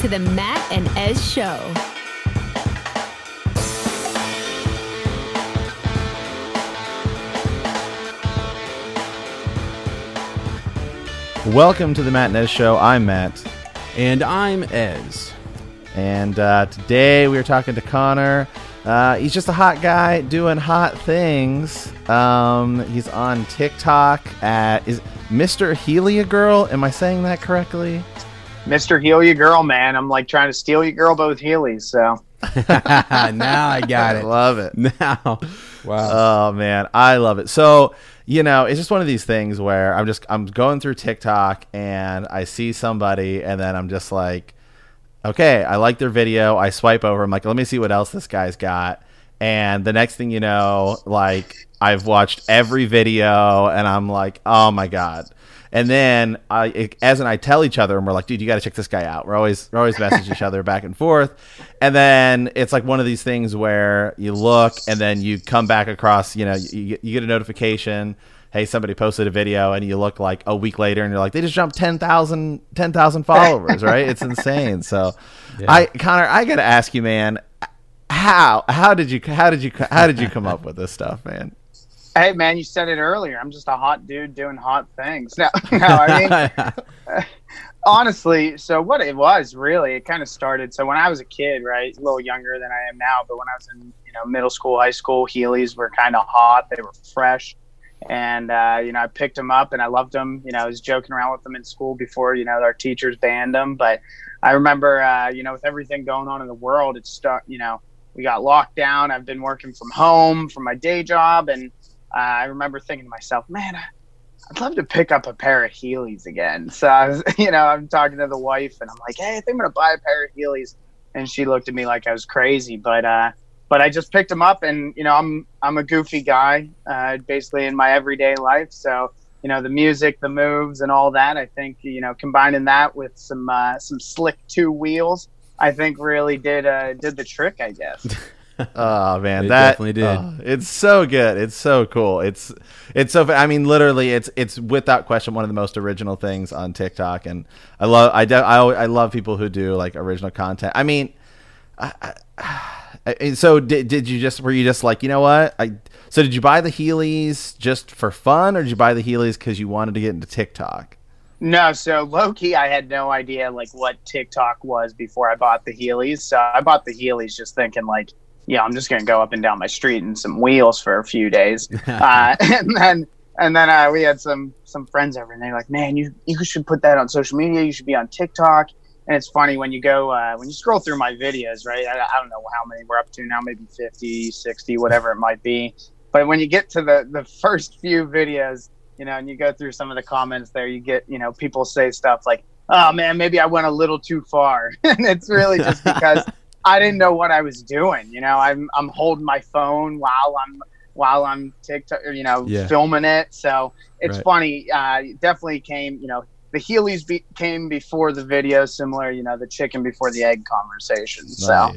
To the Matt and Ez Show. Welcome to the Matt and Ez Show. I'm Matt, And I'm Ez. and uh, today we are talking to Conner. Uh, he's just a hot guy doing hot things. Um, he's on TikTok at is Mr. Helia Girl. Am I saying that correctly? Mr. Heal Your Girl, man. I'm like trying to steal your girl, but with Heelys. So now I got it. I it. love it. Now, wow. Oh man, I love it. So you know, it's just one of these things where I'm just I'm going through TikTok and I see somebody, and then I'm just like, okay, I like their video. I swipe over. I'm like, let me see what else this guy's got. And the next thing you know, like I've watched every video, and I'm like, oh my god. And then I, it, as and I tell each other, and we're like, dude, you got to check this guy out. We're always we're always message each other back and forth. And then it's like one of these things where you look, and then you come back across, you know, you, you get a notification. Hey, somebody posted a video, and you look like a week later, and you're like, they just jumped 10,000 10,000 followers, right? It's insane. So, I Conner, I got to ask you, man, how how did you how did you how did you come up with this stuff, man? Hey, man, you said it earlier. I'm just a hot dude doing hot things. No, no, I mean, honestly, so what it was really, it kind of started. So when I was a kid, right, a little younger than I am now, but when I was in you know middle school, high school, Heelys were kind of hot. They were fresh, and uh, you know I picked them up and I loved them. You know I was joking around with them in school before you know our teachers banned them, but I remember uh, you know with everything going on in the world, it's start you know we got locked down. I've been working from home from my day job, and uh, I remember thinking to myself, man. I'd love to pick up a pair of Heelys again. So I was, you know, I'm talking to the wife and I'm like, hey, I think I'm gonna buy a pair of Heelys. And she looked at me like I was crazy, but uh, but I just picked them up, and you know, I'm I'm a goofy guy, uh, basically in my everyday life. So you know, the music, the moves, and all that. I think you know, combining that with some uh, some slick two wheels, I think really did uh, did the trick. I guess. Oh man, It that definitely did. oh, it's so good. It's so cool. It's it's so. I mean, literally, it's it's without question one of the most original things on TikTok, and I love I de- I, always, I love people who do like original content. I mean, I, I, I- so did did you just were you just like you know what I so did you buy the Heelys just for fun, or did you buy the Heelys because you wanted to get into TikTok? No, so low key, I had no idea like what TikTok was before I bought the Heelys. So I bought the Heelys just thinking like, yeah, I'm just gonna go up and down my street in some wheels for a few days, uh, and then and then uh, we had some some friends over, and they're like, man, you you should put that on social media. You should be on TikTok. And it's funny when you go uh, when you scroll through my videos, right? I, I don't know how many we're up to now, maybe 50, 60, whatever it might be. But when you get to the the first few videos, you know, and you go through some of the comments there, you get, you know, people say stuff like, "Oh man, maybe I went a little too far," and it's really just because I didn't know what I was doing. You know, I'm I'm holding my phone while I'm while I'm TikTok, you know, Yeah. filming it. So it's Right. funny. Uh, definitely came, you know, the Heelys be- came before the video, similar, you know, the chicken before the egg conversation. So.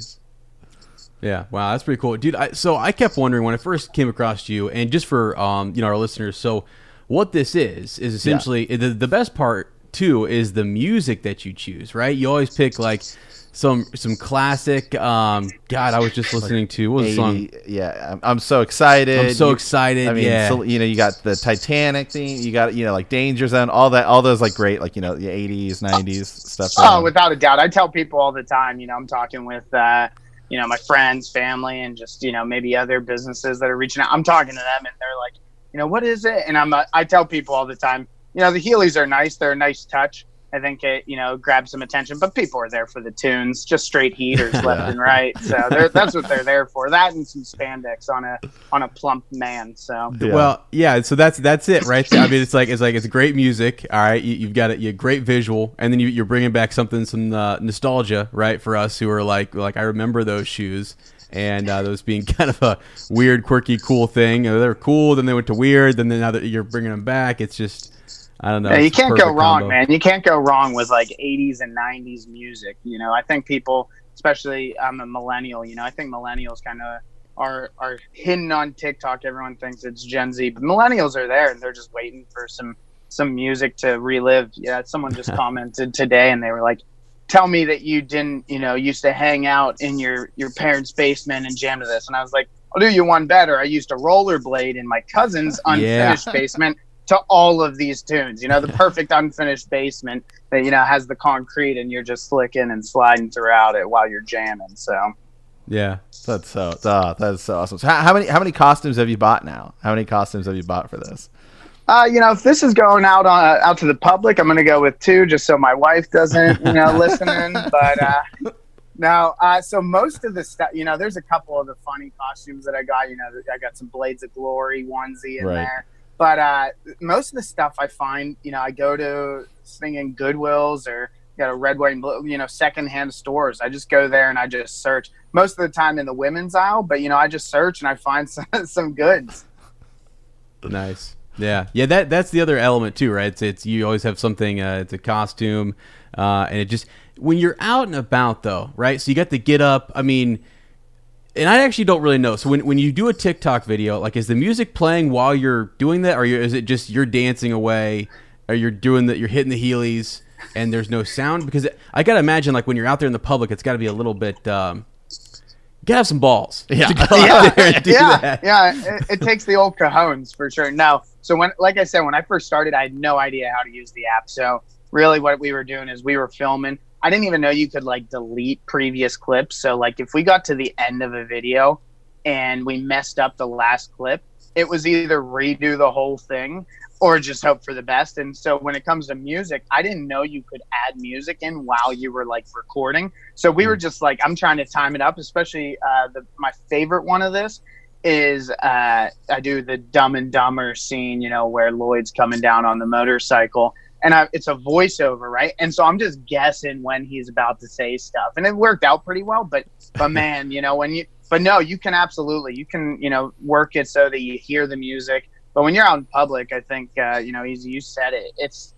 Yeah, wow, that's pretty cool, dude. I, so I kept wondering when I first came across you, and just for um, you know our listeners, so what this is is essentially the the best part too is the music that you choose. Right, you always pick like some some classic. Um, God, I was just listening to what was the song? yeah, I'm, I'm so excited. I'm so You- excited. I mean, yeah. so, you know, you got the Titanic theme. You got you know like Danger Zone, all that, all those like great like you know the '80s, '90s stuff. Oh, without a doubt. I tell people all the time, you know, I'm talking with, uh, you know, my friends, family, and just, you know, maybe other businesses that are reaching out. I'm talking to them and they're like, you know, what is it? And I'm, uh, I tell people all the time, you know, the Heelys are nice. They're a nice touch. I think it, you know, grabs some attention, but people are there for the tunes, just straight heaters left and right. So that's what they're there for. That and some spandex on a, on a plump man. So Yeah. Well, yeah. So that's that's it, right? there. I mean, it's like it's like it's great music. All right, you, you've got a, you great visual, and then you, you're bringing back something some uh, nostalgia, right, for us who are like like I remember those shoes. And uh, those being kind of a weird, quirky, cool thing. They were cool, then they went to weird, then now that you're bringing them back, it's just I don't know. Yeah, you can't go wrong, combo. man. You can't go wrong with like 80s and 90s music. You know, I think people, especially I'm a millennial. You know, I think millennials kind of are are hidden on TikTok. Everyone thinks it's Gen Z, but millennials are there and they're just waiting for some some music to relive. Yeah, someone just commented today and they were like, "Tell me that you didn't, you know, used to hang out in your your parents' basement and jam to this." And I was like, "I'll do you one better. I used to rollerblade in my cousin's unfinished basement." To all of these tunes. You know, the perfect unfinished basement that you know has the concrete and you're just slicking and sliding throughout it while you're jamming. So Yeah. That's so uh, that's so awesome. So how, how many how many costumes have you bought now? How many costumes have you bought for this? Uh, you know, if this is going out on out to the public, I'm going to go with two, just so my wife doesn't, you know, listen in. But uh, no, uh, so most of the stuff, you know, there's a couple of the funny costumes that I got. You know, I got some Blades of Glory onesie in Right. there. But uh, most of the stuff I find, you know, I go to singing Goodwills or you know, Red, White, and Blue, you know, secondhand stores. I just go there and I just search. Most of the time in the women's aisle, but you know, I just search and I find some, some goods. Nice. Yeah, yeah. That that's the other element too, right? It's, it's you always have something. Uh, it's a costume, uh, and it just when you're out and about though, right? So you got to get up. I mean, and I actually don't really know. So when when you do a TikTok video, like is the music playing while you're doing that, or you, is it just you're dancing away, or you're doing that? You're hitting the Heelys, and there's no sound because it, I gotta imagine like when you're out there in the public, it's got to be a little bit. Um, you gotta have some balls. Yeah. to go out there and do yeah, that. yeah. It, it takes the old cajones for sure. No, so when, like I said, when I first started, I had no idea how to use the app. So really, what we were doing is we were filming. I didn't even know you could like delete previous clips. So like if we got to the end of a video and we messed up the last clip, it was either redo the whole thing or just hope for the best. And so when it comes to music, I didn't know you could add music in while you were like recording. So we were just like, I'm trying to time it up. Especially uh, the my favorite one of this is uh, I do the Dumb and Dumber scene, you know, where Lloyd's coming down on the motorcycle. And I, it's a voiceover, right? And so I'm just guessing when he's about to say stuff, and it worked out pretty well. But, but man, you know, when you, but no, you can absolutely, you can, you know, work it so that you hear the music. But when you're out in public, I think, uh, you know, you said it, it's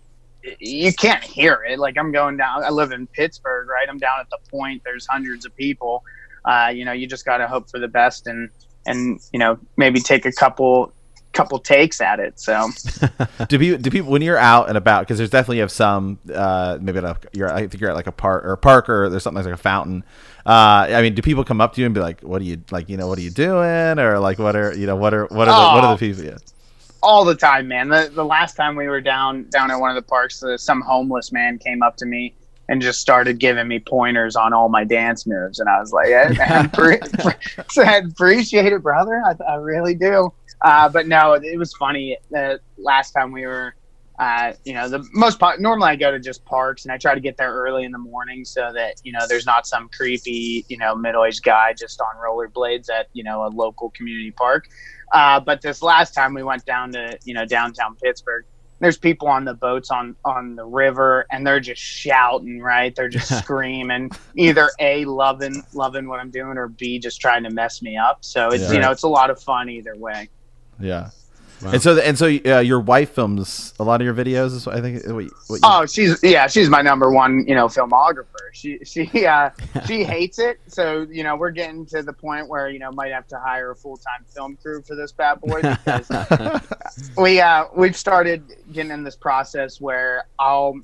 you can't hear it. Like I'm going down. I live in Pittsburgh, right? I'm down at the point. There's hundreds of people. Uh, you know, you just got to hope for the best and and you know maybe take a couple couple takes at it. So do people do people when you're out and about because there's definitely have some uh maybe at a, you're I think you're at like a park or a park or there's something like a fountain uh I mean do people come up to you and be like what are you like you know what are you doing or like what are you know what are what are the, what are Oh. the people yeah. all the time, man. The the last time we were down down at one of the parks, uh, some homeless man came up to me and just started giving me pointers on all my dance moves, and I was like, yeah, pre- said appreciate it, brother. I, I really do. Uh, but no, it was funny. The last time we were. Uh, you know, the most po- normally I go to just parks and I try to get there early in the morning so that you know there's not some creepy you know middle aged guy just on rollerblades at you know a local community park. Uh, but this last time we went down to you know downtown Pittsburgh, there's people on the boats on on the river and they're just shouting, right? They're just screaming, either a loving loving what I'm doing or b just trying to mess me up. So it's Yeah. you know it's a lot of fun either way. Yeah. And so, and so, uh, your wife films a lot of your videos. Is what I think. What, what you, Oh, she's yeah, she's my number one, you know, filmographer. She she uh she hates it. So, you know, we're getting to the point where, you know, might have to hire a full time film crew for this bad boy because we uh we've started getting in this process where I'll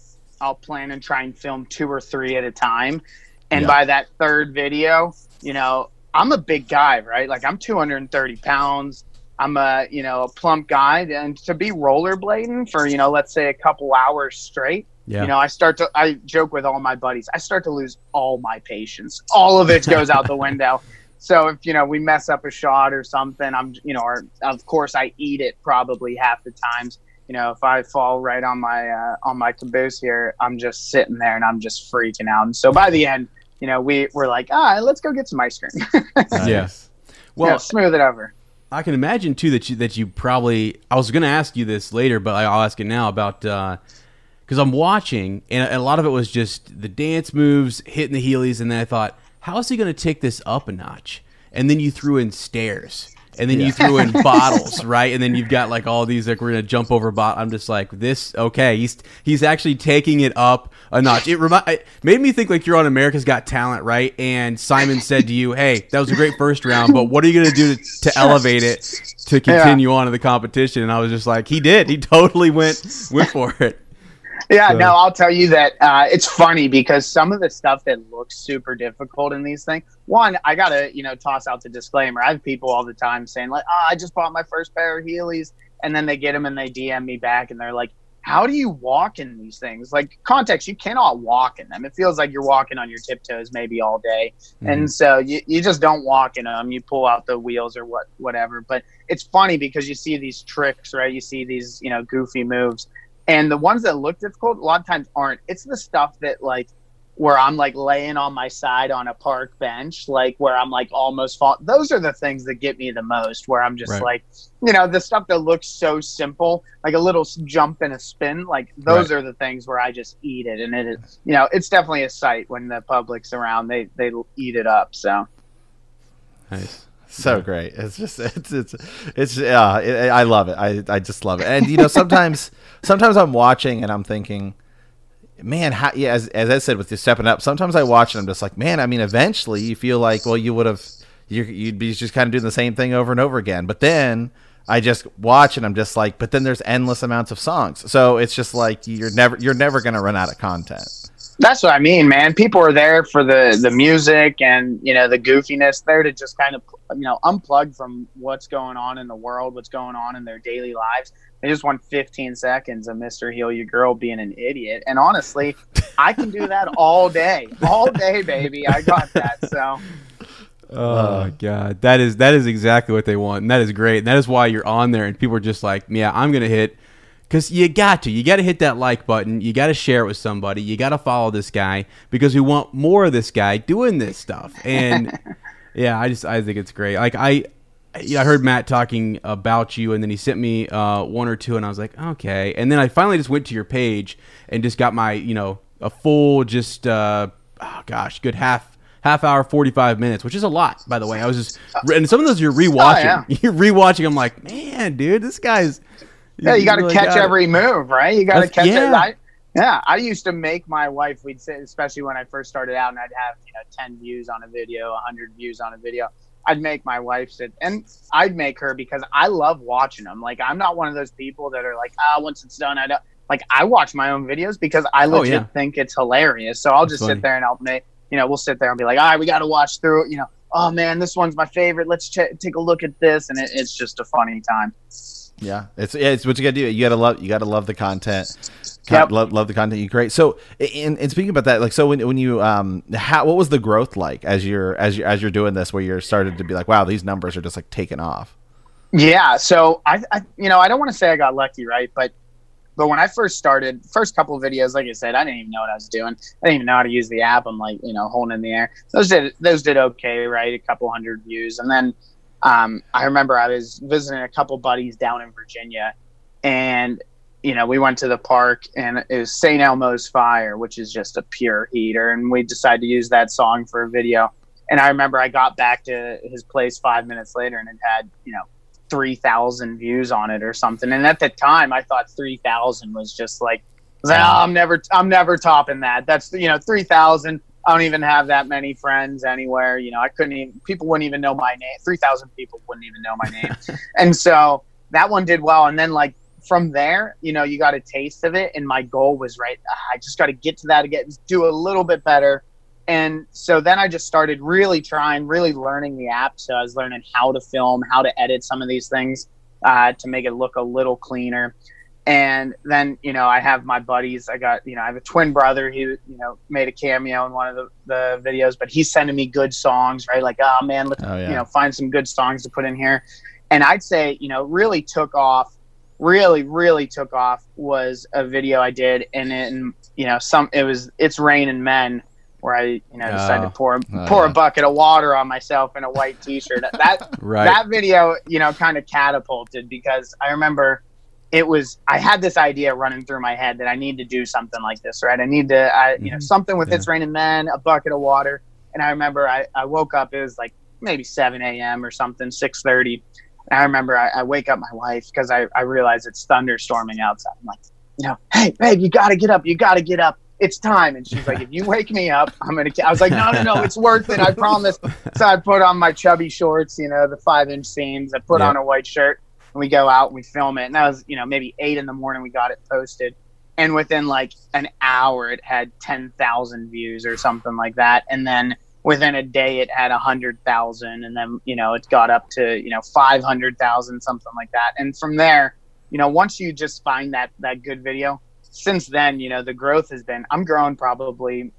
I'll plan and try and film two or three at a time. And Yeah. by that third video, you know, I'm a big guy, right? Like I'm 230 pounds. I'm a you know a plump guy, and to be rollerblading for you know let's say a couple hours straight, Yeah. you know I start to I joke with all my buddies. I start to lose all my patience. All of it goes out the window. So if you know we mess up a shot or something, I'm you know or of course I eat it probably half the times. You know if I fall right on my uh, on my caboose here, I'm just sitting there and I'm just freaking out. And so by the end, you know we we're like ah let's go get some ice cream. yes. Well, yeah, smooth it over. I can imagine too that you that you probably. I was going to ask you this later, but I'll ask it now about uh, because I'm watching, and a lot of it was just the dance moves, hitting the heelys, and then I thought, how is he going to take this up a notch? And then you threw in stairs, and then you threw in bottles, right? And then you've got like all these like we're to jump over bot. I'm just like this. Okay, he's he's actually taking it up a notch. It, remi- it made me think like you're on America's Got Talent, right? And Simon said to you, "Hey, that was a great first round, but what are you going to do to, to elevate it to continue on in the competition?" And I was just like, "He did. He totally went went for it." Yeah, So- no, I'll tell you that uh, it's funny because some of the stuff that looks super difficult in these things. One, I gotta you know toss out the disclaimer. I have people all the time saying like, "Oh, I just bought my first pair of Heelys," and then they get them and they DM me back and they're like, "How do you walk in these things?" Like context, you cannot walk in them. It feels like you're walking on your tiptoes maybe all day, and so you, you just don't walk in them. You pull out the wheels or what whatever. But it's funny because you see these tricks, right? You see these you know goofy moves and the ones that look difficult a lot of times aren't it's the stuff that like where i'm like laying on my side on a park bench like where i'm like almost fall those are the things that get me the most where i'm just Right. like you know the stuff that looks so simple like a little jump and a spin like those are the things where i just eat it and it is you know it's definitely a sight when the public's around they they eat it up so Nice. So great. It's just it's it's it's yeah. It, I love it. I I just love it. And you know, sometimes sometimes I'm watching and I'm thinking, man, how, yeah. As as I said with you stepping up, sometimes I watch and I'm just like, man. I mean, eventually you feel like, well, you would have, you, you'd be just kind of doing the same thing over and over again. But then I just watch and I'm just like, but then there's endless amounts of songs. So it's just like you're never you're never gonna run out of content. That's what I mean, man. People are there for the the music and you know the goofiness. There to just kind of you know unplug from what's going on in the world, what's going on in their daily lives. They just want 15 seconds of Mister Heal Your Girl being an idiot. And honestly, I can do that all day, all day, baby. I got that. So Oh god, that is that is exactly what they want, and that is great. And that is why you're on there, and people are just like, yeah, I'm gonna hit, because you got to, you got to hit that like button, you got to share it with somebody, you got to follow this guy because we want more of this guy doing this stuff. And yeah, I just I think it's great. Like I. Yeah, I heard Matt talking about you, and then he sent me uh, one or two, and I was like, okay. And then I finally just went to your page and just got my, you know, a full, just, uh, oh gosh, good half half hour, forty five minutes, which is a lot, by the way. I was just, and some of those you're rewatching. yeah. You're rewatching. I'm like, man, dude, this guy's. yeah, you got to really catch got it." every move, right? You got to catch yeah. it. I, yeah, I used to make my wife. We'd say, especially when I first started out, and I'd have you know ten views on a video, hundred views on a video. I'd make my wife sit, and I'd make her because I love watching them. Like I'm not one of those people that are like, ah, once it's done, I don't. Like I watch my own videos because I Oh, legit yeah. think it's hilarious. So I'll That's just funny. sit there and I'll make, you know, we'll sit there and be like, all right, we got to watch through. it. You know, oh man, this one's my favorite. Let's ch- take a look at this, and it, it's just a funny time. Yeah, it's yeah, it's what you gotta do. You gotta love you gotta love the content. Con- Yep. love, love the content you create. So, and, and speaking about that, like, so when, when you um, how what was the growth like as you're as you as you're doing this, where you're started to be like, wow, these numbers are just like taking off. Yeah, so I, I you know, I don't want to say I got lucky, right? But but when I first started, first couple of videos, like I said, I didn't even know what I was doing. I didn't even know how to use the app. I'm like, you know, holding in the air. Those did those did okay, right? A couple hundred views, and then um, I remember I was visiting a couple buddies down in Virginia, and you know, we went to the park, and it was St. Elmo's Fire, which is just a pure heater, and we decided to use that song for a video. And I remember I got back to his place five minutes later, and it had you know 3,000 views on it or something. And at the time, I thought 3,000 was just like, no, I'm never, I'm never topping that. That's you know, 3,000. I don't even have that many friends anywhere. You know, I couldn't even, people wouldn't even know my name. 3,000 people wouldn't even know my name. and so that one did well. And then, like, from there, you know, you got a taste of it. And my goal was, right, ah, I just got to get to that again, do a little bit better. And so then I just started really trying, really learning the app. So I was learning how to film, how to edit some of these things uh, to make it look a little cleaner and then you know i have my buddies i got you know i have a twin brother He you know made a cameo in one of the, the videos but he's sending me good songs right like oh man let's oh, yeah. you know find some good songs to put in here and i'd say you know really took off really really took off was a video i did and in you know some it was it's raining men where I, you know, decided oh, to pour oh, pour yeah. a bucket of water on myself in a white T-shirt. That right. that video, you know, kind of catapulted because I remember it was I had this idea running through my head that I need to do something like this, right? I need to, I, you know, mm-hmm. something with yeah. It's Raining Men, a bucket of water. And I remember I, I woke up, it was like maybe 7 a.m. or something, 6.30. And I remember I, I wake up my wife because I, I realize it's thunderstorming outside. I'm like, you know, hey, babe, you got to get up. You got to get up. It's time. And she's like, if you wake me up, I'm going to, I was like, no, no, no, it's worth it. I promise. So I put on my chubby shorts, you know, the five inch seams. I put yeah. on a white shirt and we go out and we film it. And that was, you know, maybe eight in the morning we got it posted. And within like an hour, it had 10,000 views or something like that. And then within a day, it had 100,000. And then, you know, it got up to, you know, 500,000, something like that. And from there, you know, once you just find that, that good video, since then, you know, the growth has been, I'm growing probably,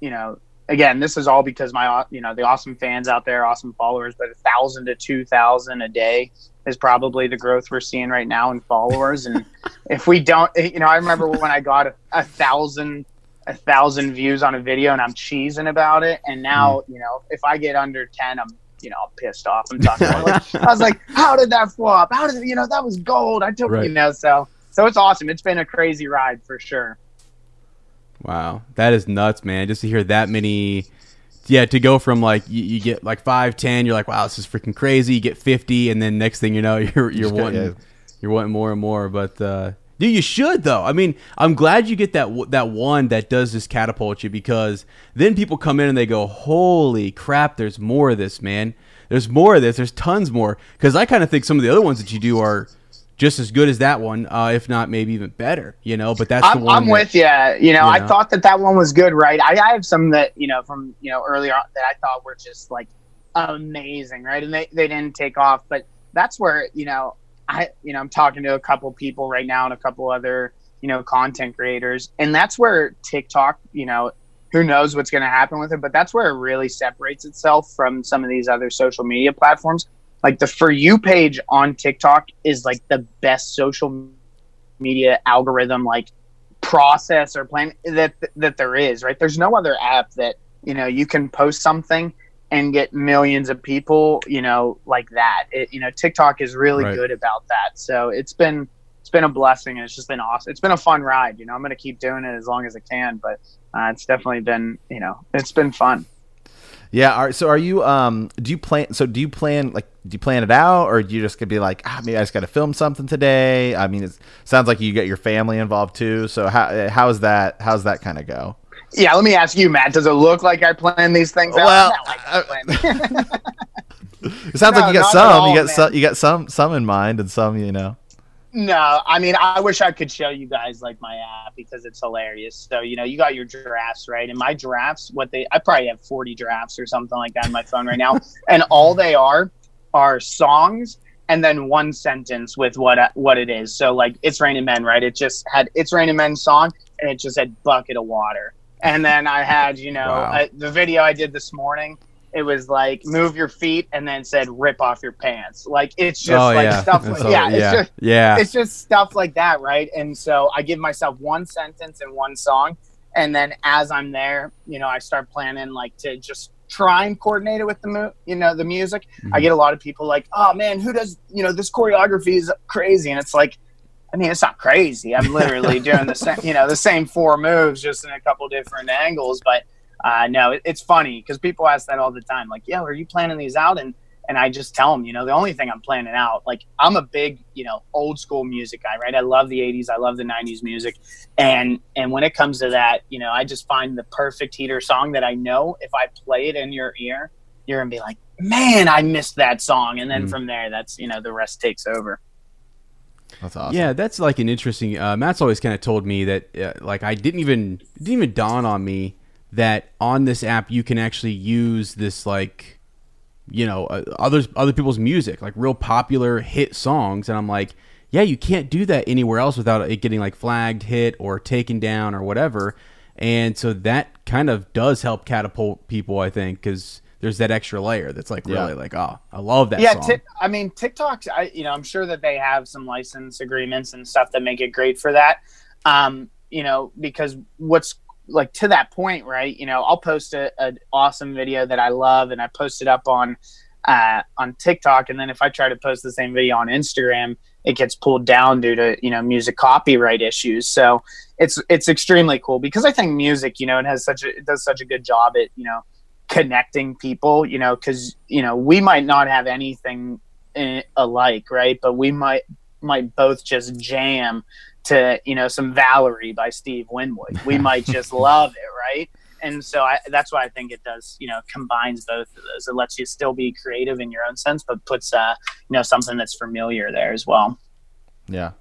you know, again, this is all because my, you know, the awesome fans out there, awesome followers, but a thousand to 2,000 a day is probably the growth we're seeing right now in followers. And if we don't, you know, I remember when I got a, a, thousand, a thousand views on a video and I'm cheesing about it. And now, mm. you know, if I get under 10, I'm, you know, pissed off. I'm talking like, I was like, how did that flop? How did, you know, that was gold. I took, right. you know, so, so it's awesome. It's been a crazy ride for sure. Wow. That is nuts, man. Just to hear that many, yeah, to go from like you, you, get like five, ten, you're like, wow, this is freaking crazy. You get fifty, and then next thing you know, you're you're wanting yeah. you're wanting more and more. But uh, dude, you should though. I mean, I'm glad you get that that one that does this catapult you because then people come in and they go, holy crap, there's more of this, man. There's more of this. There's tons more. Because I kind of think some of the other ones that you do are just as good as that one, uh, if not maybe even better. You know, but that's I'm, the one. I'm that, with you. You know, I thought that that one was good, right? I, I have some that you know from you know earlier that I thought were just like amazing, right? And they they didn't take off, but that's where you know I you know I'm talking to a couple people right now and a couple other you know content creators, and that's where TikTok, you know. Who knows what's going to happen with it? But that's where it really separates itself from some of these other social media platforms like the for you page on TikTok is like the best social media algorithm like process or plan that that there is, right? There's no other app that, you know, you can post something and get millions of people, you know, like that. It, you know, TikTok is really right. good about that. So it's been it's been a blessing and it's just been awesome. It's been a fun ride. You know, I'm going to keep doing it as long as I can, but uh, it's definitely been, you know, it's been fun. Yeah. Are, so are you? Um. Do you plan? So do you plan like? Do you plan it out, or do you just gonna be like, ah, maybe I just got to film something today? I mean, it sounds like you get your family involved too. So how how is that? How's that kind of go? Yeah. Let me ask you, Matt. Does it look like I plan these things out? Well. Like it sounds no, like you got some. All, you got man. some. You got some. Some in mind, and some, you know. No, I mean, I wish I could show you guys like my app because it's hilarious. So, you know, you got your drafts, right? And my drafts, what they, I probably have 40 drafts or something like that on my phone right now. and all they are are songs and then one sentence with what what it is. So, like, It's Raining Men, right? It just had It's Raining Men song and it just said bucket of water. And then I had, you know, wow. I, the video I did this morning it was like move your feet and then said rip off your pants. Like it's just oh, like yeah. stuff like yeah, yeah, it's just yeah. It's just stuff like that, right? And so I give myself one sentence and one song and then as I'm there, you know, I start planning like to just try and coordinate it with the mu- you know the music. Mm-hmm. I get a lot of people like, "Oh man, who does, you know, this choreography is crazy." And it's like I mean, it's not crazy. I'm literally doing the same, you know, the same four moves just in a couple different angles, but uh, no, it, it's funny because people ask that all the time. Like, yeah, are you planning these out? And and I just tell them, you know, the only thing I'm planning out, like I'm a big, you know, old school music guy, right? I love the 80s, I love the 90s music. And and when it comes to that, you know, I just find the perfect heater song that I know if I play it in your ear, you're going to be like, "Man, I missed that song." And then mm. from there, that's, you know, the rest takes over. That's awesome. Yeah, that's like an interesting uh, Matt's always kind of told me that uh, like I didn't even didn't even dawn on me that on this app you can actually use this like you know uh, others other people's music like real popular hit songs. And i'm like yeah you can't do that anywhere else without it getting like flagged hit or taken down or whatever. And so that kind of does help catapult people i think because there's that extra layer that's like really yeah. like oh i love that yeah t- I mean tiktoks i you know i'm sure that they have some license agreements and stuff that make it great for that. Um you know because what's like to that point, right? You know, I'll post a, an awesome video that I love, and I post it up on uh, on TikTok, and then if I try to post the same video on Instagram, it gets pulled down due to you know music copyright issues. So it's it's extremely cool because I think music, you know, it has such a it does such a good job at you know connecting people, you know, because you know we might not have anything in, alike, right? But we might might both just jam to you know some Valerie by Steve Winwood. We might just love it, right? And so I, that's why I think it does. You know, combines both of those. It lets you still be creative in your own sense, but puts uh, you know something that's familiar there as well. Yeah,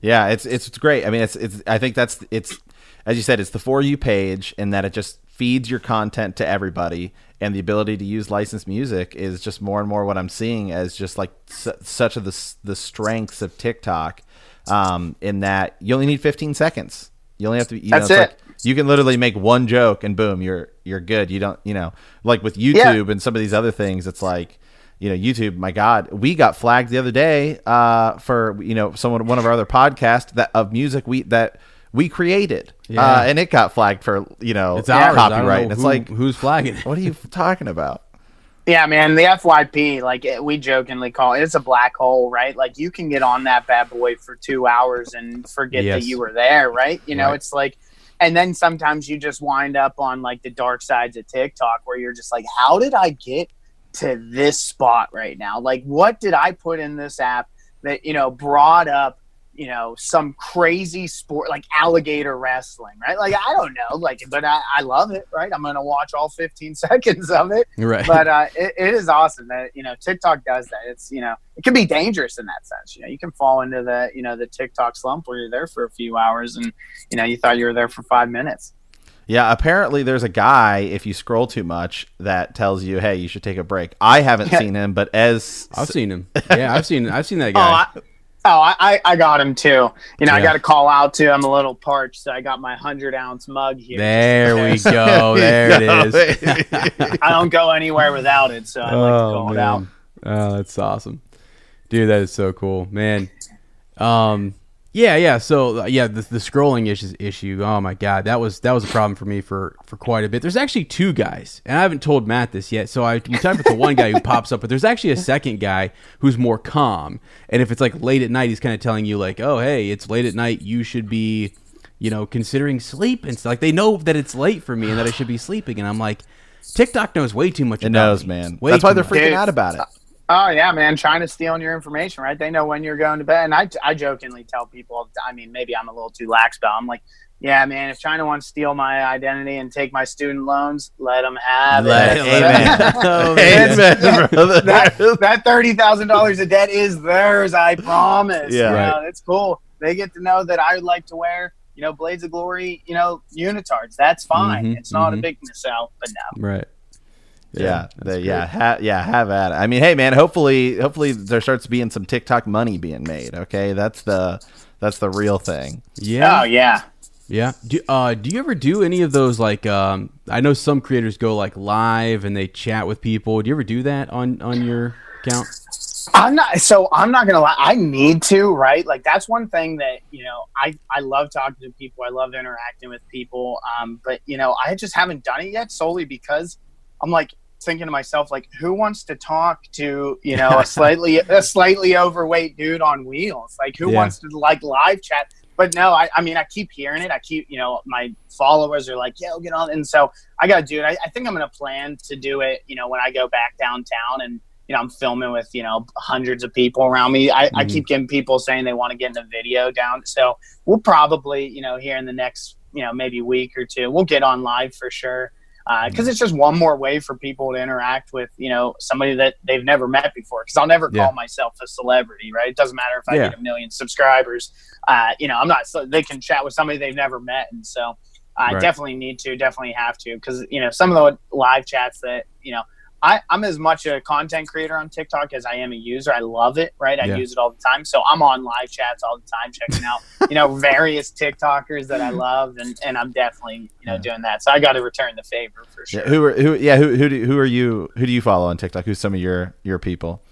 yeah, it's it's great. I mean, it's it's. I think that's it's as you said, it's the for you page, and that it just feeds your content to everybody and the ability to use licensed music is just more and more what I'm seeing as just like su- such of the the strengths of TikTok um, in that you only need 15 seconds. You only have to. You That's know, it. Like, you can literally make one joke and boom, you're you're good. You don't, you know, like with YouTube yeah. and some of these other things. It's like, you know, YouTube. My God, we got flagged the other day uh, for you know someone one of our other podcasts that of music we that we created, yeah. uh, and it got flagged for you know it's our copyright. And it's who, like who's flagging? What are you talking about? Yeah, man, the FYP, like we jokingly call it, it's a black hole, right? Like you can get on that bad boy for two hours and forget yes. that you were there, right? You know, right. it's like, and then sometimes you just wind up on like the dark sides of TikTok where you're just like, how did I get to this spot right now? Like, what did I put in this app that, you know, brought up you know some crazy sport like alligator wrestling right? Like i don't know like but i, I love it right? I'm gonna watch all 15 seconds of it. Right. But uh, it, it is awesome that you know tiktok does that. It's you know it can be dangerous in that sense you know you can fall into the you know the tiktok slump where you're there for a few hours and you know you thought you were there for five minutes. Yeah, apparently there's a guy if you scroll too much that tells you, "Hey, you should take a break." I haven't seen him, but as I've seen him. Yeah, I've seen I've seen that guy. Oh, I, Oh, I, I got him too. You know, yeah. I got to call out to. I'm a little parched, so I got my hundred ounce mug here. There we go. There it is. I don't go anywhere without it, so I like to oh, call man. it out. Oh, that's awesome, dude. That is so cool, man. Um, yeah, yeah. So uh, yeah, the, the scrolling issue, issue. Oh my god, that was that was a problem for me for for quite a bit. There's actually two guys, and I haven't told Matt this yet. So I we talked about the one guy who pops up, but there's actually a second guy who's more calm. And if it's like late at night, he's kind of telling you like, oh hey, it's late at night. You should be, you know, considering sleep and stuff. Like they know that it's late for me and that I should be sleeping. And I'm like, TikTok knows way too much. It knows, me. man. Way That's why they're much. freaking out about it. Oh yeah, man, trying to steal your information, right? They know when you're going to bed. And I, I jokingly tell people, I mean, maybe I'm a little too lax, but I'm like, yeah, man, if China wants to steal my identity and take my student loans, let them have let it. Amen. oh, amen that, that thirty thousand dollars of debt is theirs. I promise. Yeah, right. know, it's cool. They get to know that I would like to wear, you know, Blades of Glory, you know, unitards. That's fine. Mm-hmm, it's not mm-hmm. a big miss out, but no. Right. Yeah, yeah, yeah, ha- yeah, have at it. I mean, hey, man, hopefully, hopefully there starts being some TikTok money being made. Okay, that's the that's the real thing. Yeah. Oh yeah. Yeah. Do, uh, do you ever do any of those like um, I know some creators go like live and they chat with people. Do you ever do that on on your account? I'm not so I'm not gonna lie. I need to, right? Like that's one thing that, you know, I, I love talking to people. I love interacting with people. Um, but you know, I just haven't done it yet solely because I'm like thinking to myself, like, who wants to talk to you know a slightly a slightly overweight dude on wheels? Like, who yeah. wants to like live chat? But no, I, I mean, I keep hearing it. I keep, you know, my followers are like, "Yo, get on!" And so I got to do it. I, I think I'm going to plan to do it. You know, when I go back downtown and you know, I'm filming with, you know, hundreds of people around me. I, I Mhm. keep getting people saying they want to get in the video down. So we'll probably, you know, here in the next, you know, maybe week or two, we'll get on live for sure. Because it's just one more way for people to interact with, you know, somebody that they've never met before. Because I'll never Yeah. call myself a celebrity, right? It doesn't matter if I Yeah. get a million subscribers. Uh, you know, I'm not. So they can chat with somebody they've never met, and so I Right. definitely need to, definitely have to, because you know some of the live chats that you know I, I'm as much a content creator on TikTok as I am a user. I love it, right? I Yeah. use it all the time. So I'm on live chats all the time, checking out, you know, various TikTokers that I love, and, and I'm definitely, you know, doing that. So I got to return the favor for sure. Yeah, who are who? Yeah, who who do, who are you? Who do you follow on TikTok? Who's some of your your people?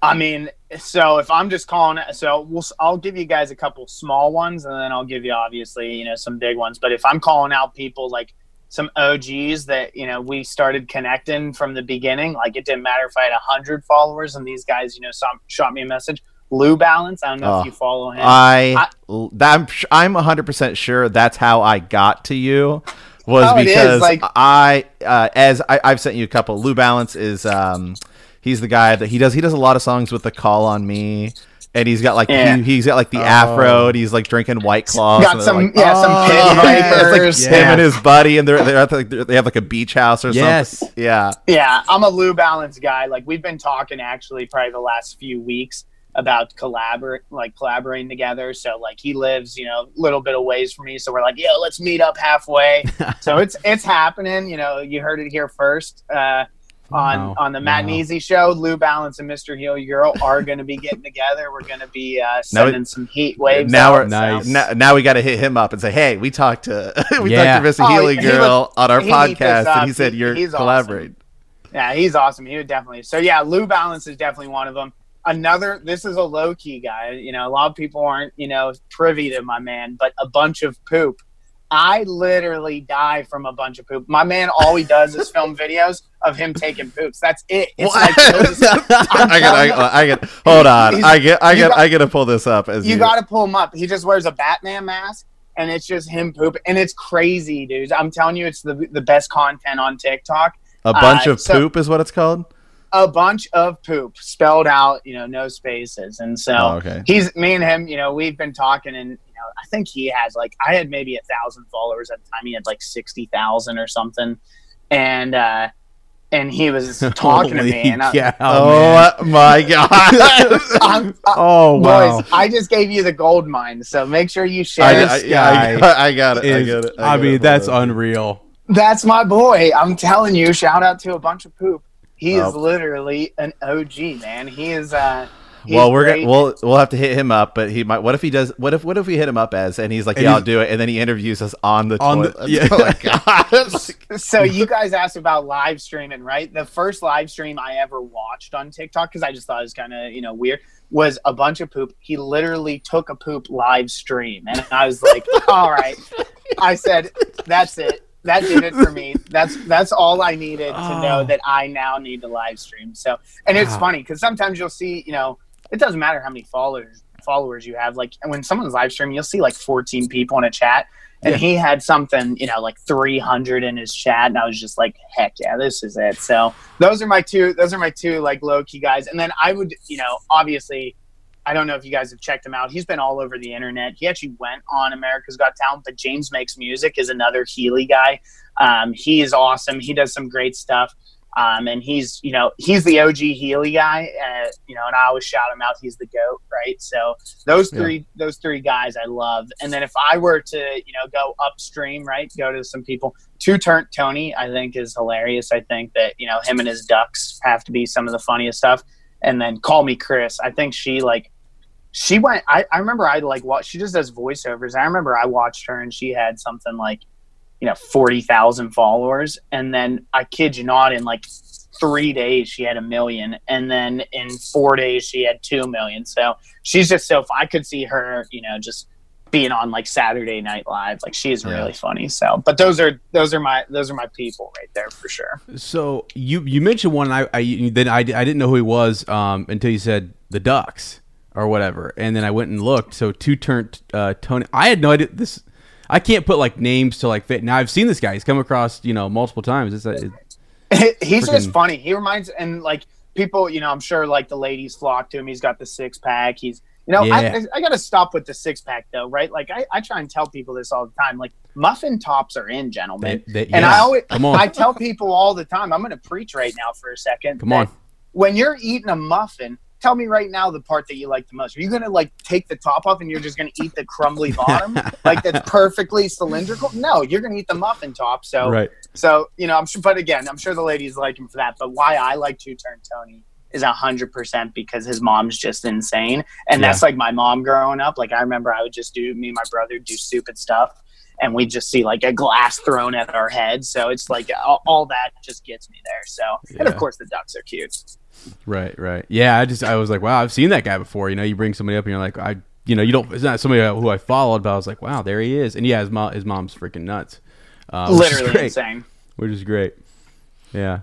I mean, so if I'm just calling so we'll, I'll give you guys a couple small ones, and then I'll give you obviously, you know, some big ones. But if I'm calling out people like some OGs that you know we started connecting from the beginning, like it didn't matter if I had a hundred followers, and these guys, you know, some, shot me a message. Lou Balance, I don't know Oh, if you follow him. I, that, I'm I'm 100 percent sure that's how I got to you was Oh, because like- I uh, as I, I've sent you a couple. Lou Balance is um he's the guy that he does he does a lot of songs with the Call on Me. And he's got like Yeah. he, he's got like the afro, and he's like drinking White Claws. Got and they're some- like, yeah, some "Oh, pit yeah." vipers. It's like him and his buddy, and they're they're at like they have like a beach house or Yes. something. Yeah, Yeah, I'm a Lou Balance guy. Like we've been talking actually probably the last few weeks about collaborate like collaborating together. So like he lives, you know, a little bit of ways from me. So we're like, yo, let's meet up halfway. so it's it's happening. You know, you heard it here first. Uh on Wow. on the Matt Wow. and Ez show, Lou Balance and Mr. Heel Euro are going to be getting together. We're going to be uh, Now sending some heat waves. now out, we're so- now, now we got to hit him up and say, hey, we talked to we Yeah. talked to Mr. Oh, Healy he was- Girl on our he beat this podcast, and he said you're he's awesome. collaborating. Yeah, he's awesome. He would definitely. So yeah, Lou Balance is definitely one of them. Another, this is a low key guy. You know, a lot of people aren't you know privy to my man, but a bunch of poop. I literally die from a bunch of poop. My man, all he does is film videos of him taking poops. That's it. It's like I got, I, get. Hold on, I get, I get, got- I get to pull this up as you. you got to pull him up. He just wears a Batman mask, and it's just him poop, and it's crazy, dude. I'm telling you, it's the the best content on TikTok. a bunch uh, of so- poop is what it's called. a bunch of poop spelled out, you know, no spaces. And so Oh, okay. he's me and him, you know, we've been talking and I think he has like I had maybe a thousand followers at the time. He had like sixty thousand or something. And uh and he was talking to me and I, cow, Oh, man. my god! I'm, I, Oh wow. boys, I just gave you the gold mine, so make sure you share. I, it. I, yeah, I, guy got- I got it. I Is- get it. I get mean, it. that's Hold unreal. That's my boy. I'm telling you, shout out to a bunch of poop. He is Oh. literally an OG, man. He is uh he's well, we're great. gonna we'll we'll have to hit him up, but he might. What if he does? What if what if we hit him up as and he's like, And yeah, I'll do it, and then he interviews us on the On the- toilet. yeah. Oh my so you guys asked about live streaming, right? The first live stream I ever watched on TikTok because I just thought it was kind of you know weird was a bunch of poop. He literally took a poop live stream, and I was like, all right. I said, that's it. That did it for me. That's that's all I needed to Oh. know that I now need to live stream. So, and it's Wow. funny because sometimes you'll see, you know, it doesn't matter how many followers followers you have. Like when someone's live streaming, you'll see like 14 people in a chat, and Yeah. he had something, you know, like 300 in his chat, and I was just like, heck yeah, this is it. So those are my two. Those are my two like low key guys, and then I would, you know, obviously. I don't know if you guys have checked him out. He's been all over the internet. He actually went on America's Got Talent, but James Makes Music is another Healy guy. Um, he is awesome. He does some great stuff. Um, and he's, you know, he's the OG Healy guy, uh, you know, and I always shout him out. He's the goat, right? So those Yeah. three, those three guys I love. And then if I were to, you know, go upstream, right, go to some people, Two Turn Tony, I think is hilarious. I think that, you know, him and his ducks have to be some of the funniest stuff. And then KallMeKris. I think she like, she went, I, I remember I like watch, she just does voiceovers. I remember I watched her and she had something like, you know, 40,000 followers. And then I kid you not, in like three days, she had a million. And then in four days, she had 2 million. So she's just so, I could see her, you know, just being on like Saturday Night Live. Like she is Yeah. really funny. So, but those are, those are my, those are my people right there for sure. So you you mentioned one. I, I then I, I didn't know who he was um, until you said the Ducks or whatever, and then I went and looked. So two turned uh, Tony. I had no idea this. I can't put like names to like fit. Now I've seen this guy. He's come across you know multiple times. It's, a, it, He's just funny. He reminds and like people, you know, I'm sure like the ladies flock to him. He's got the six pack. He's, you know, Yeah. I, I, I got to stop with the six pack though, right? Like I, I try and tell people this all the time. Like muffin tops are in, gentlemen. They- they- and yeah. I always. I tell people all the time. I'm going to preach right now for a second. Come on. When you're eating a muffin, tell me right now the part that you like the most. Are you going to like take the top off and you're just going to eat the crumbly bottom, like that's perfectly cylindrical? No, you're going to eat the muffin top. So Right. so, you know, I'm sure, but again, I'm sure the ladies like him for that. But why I like Two Turn Tony is a hundred percent because his mom's just insane. And Yeah. that's like my mom growing up. Like I remember I would just do me and my brother do stupid stuff and we just see like a glass thrown at our head. So it's like all, all that just gets me there. So, and of course the ducks are cute. Right, right. Yeah, I just I was like, wow, I've seen that guy before. You know, you bring somebody up and you're like, I, you know, you don't. It's not somebody who I followed, but I was like, wow, there he is. And yeah, his mom, his mom's freaking nuts. Uh, Literally great, insane. Which is great. Yeah.